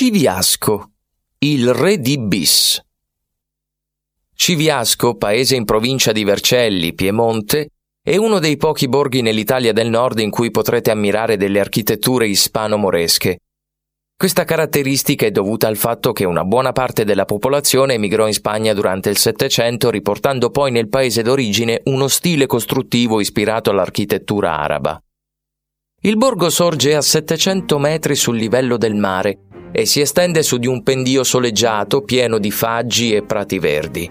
Civiasco, il re di Bis. Civiasco, paese in provincia di Vercelli, Piemonte, è uno dei pochi borghi nell'Italia del Nord in cui potrete ammirare delle architetture ispano-moresche. Questa caratteristica è dovuta al fatto che una buona parte della popolazione emigrò in Spagna durante il Settecento, riportando poi nel paese d'origine uno stile costruttivo ispirato all'architettura araba. Il borgo sorge a 700 metri sul livello del mare e si estende su di un pendio soleggiato pieno di faggi e prati verdi.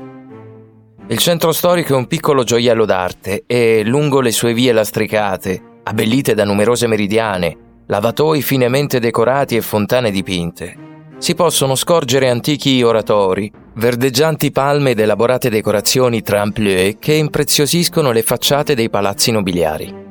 Il centro storico è un piccolo gioiello d'arte e lungo le sue vie lastricate, abbellite da numerose meridiane, lavatoi finemente decorati e fontane dipinte, si possono scorgere antichi oratori, verdeggianti palme ed elaborate decorazioni trempleux che impreziosiscono le facciate dei palazzi nobiliari.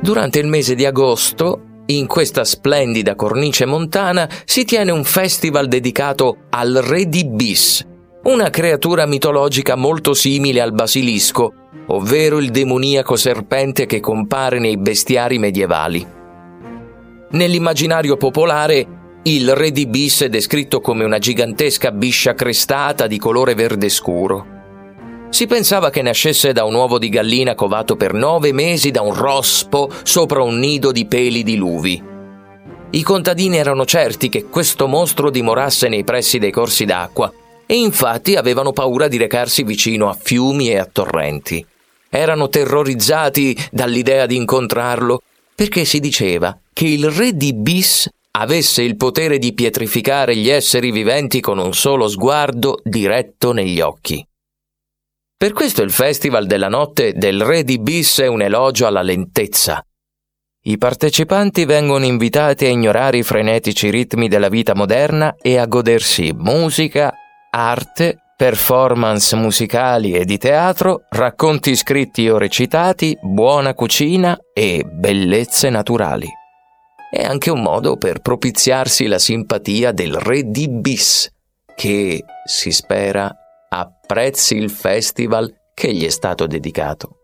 Durante il mese di agosto in questa splendida cornice montana si tiene un festival dedicato al re di Bis, una creatura mitologica molto simile al basilisco, ovvero il demoniaco serpente che compare nei bestiari medievali. Nell'immaginario popolare, il re di Bis è descritto come una gigantesca biscia crestata di colore verde scuro. Si pensava che nascesse da un uovo di gallina covato per nove mesi da un rospo sopra un nido di peli di luvi. I contadini erano certi che questo mostro dimorasse nei pressi dei corsi d'acqua e infatti avevano paura di recarsi vicino a fiumi e a torrenti. Erano terrorizzati dall'idea di incontrarlo perché si diceva che il re di Bis avesse il potere di pietrificare gli esseri viventi con un solo sguardo diretto negli occhi. Per questo il Festival della Notte del Re di Bis è un elogio alla lentezza. I partecipanti vengono invitati a ignorare i frenetici ritmi della vita moderna e a godersi musica, arte, performance musicali e di teatro, racconti scritti o recitati, buona cucina e bellezze naturali. È anche un modo per propiziarsi la simpatia del re di Bis, che, si spera, apprezzi il festival che gli è stato dedicato.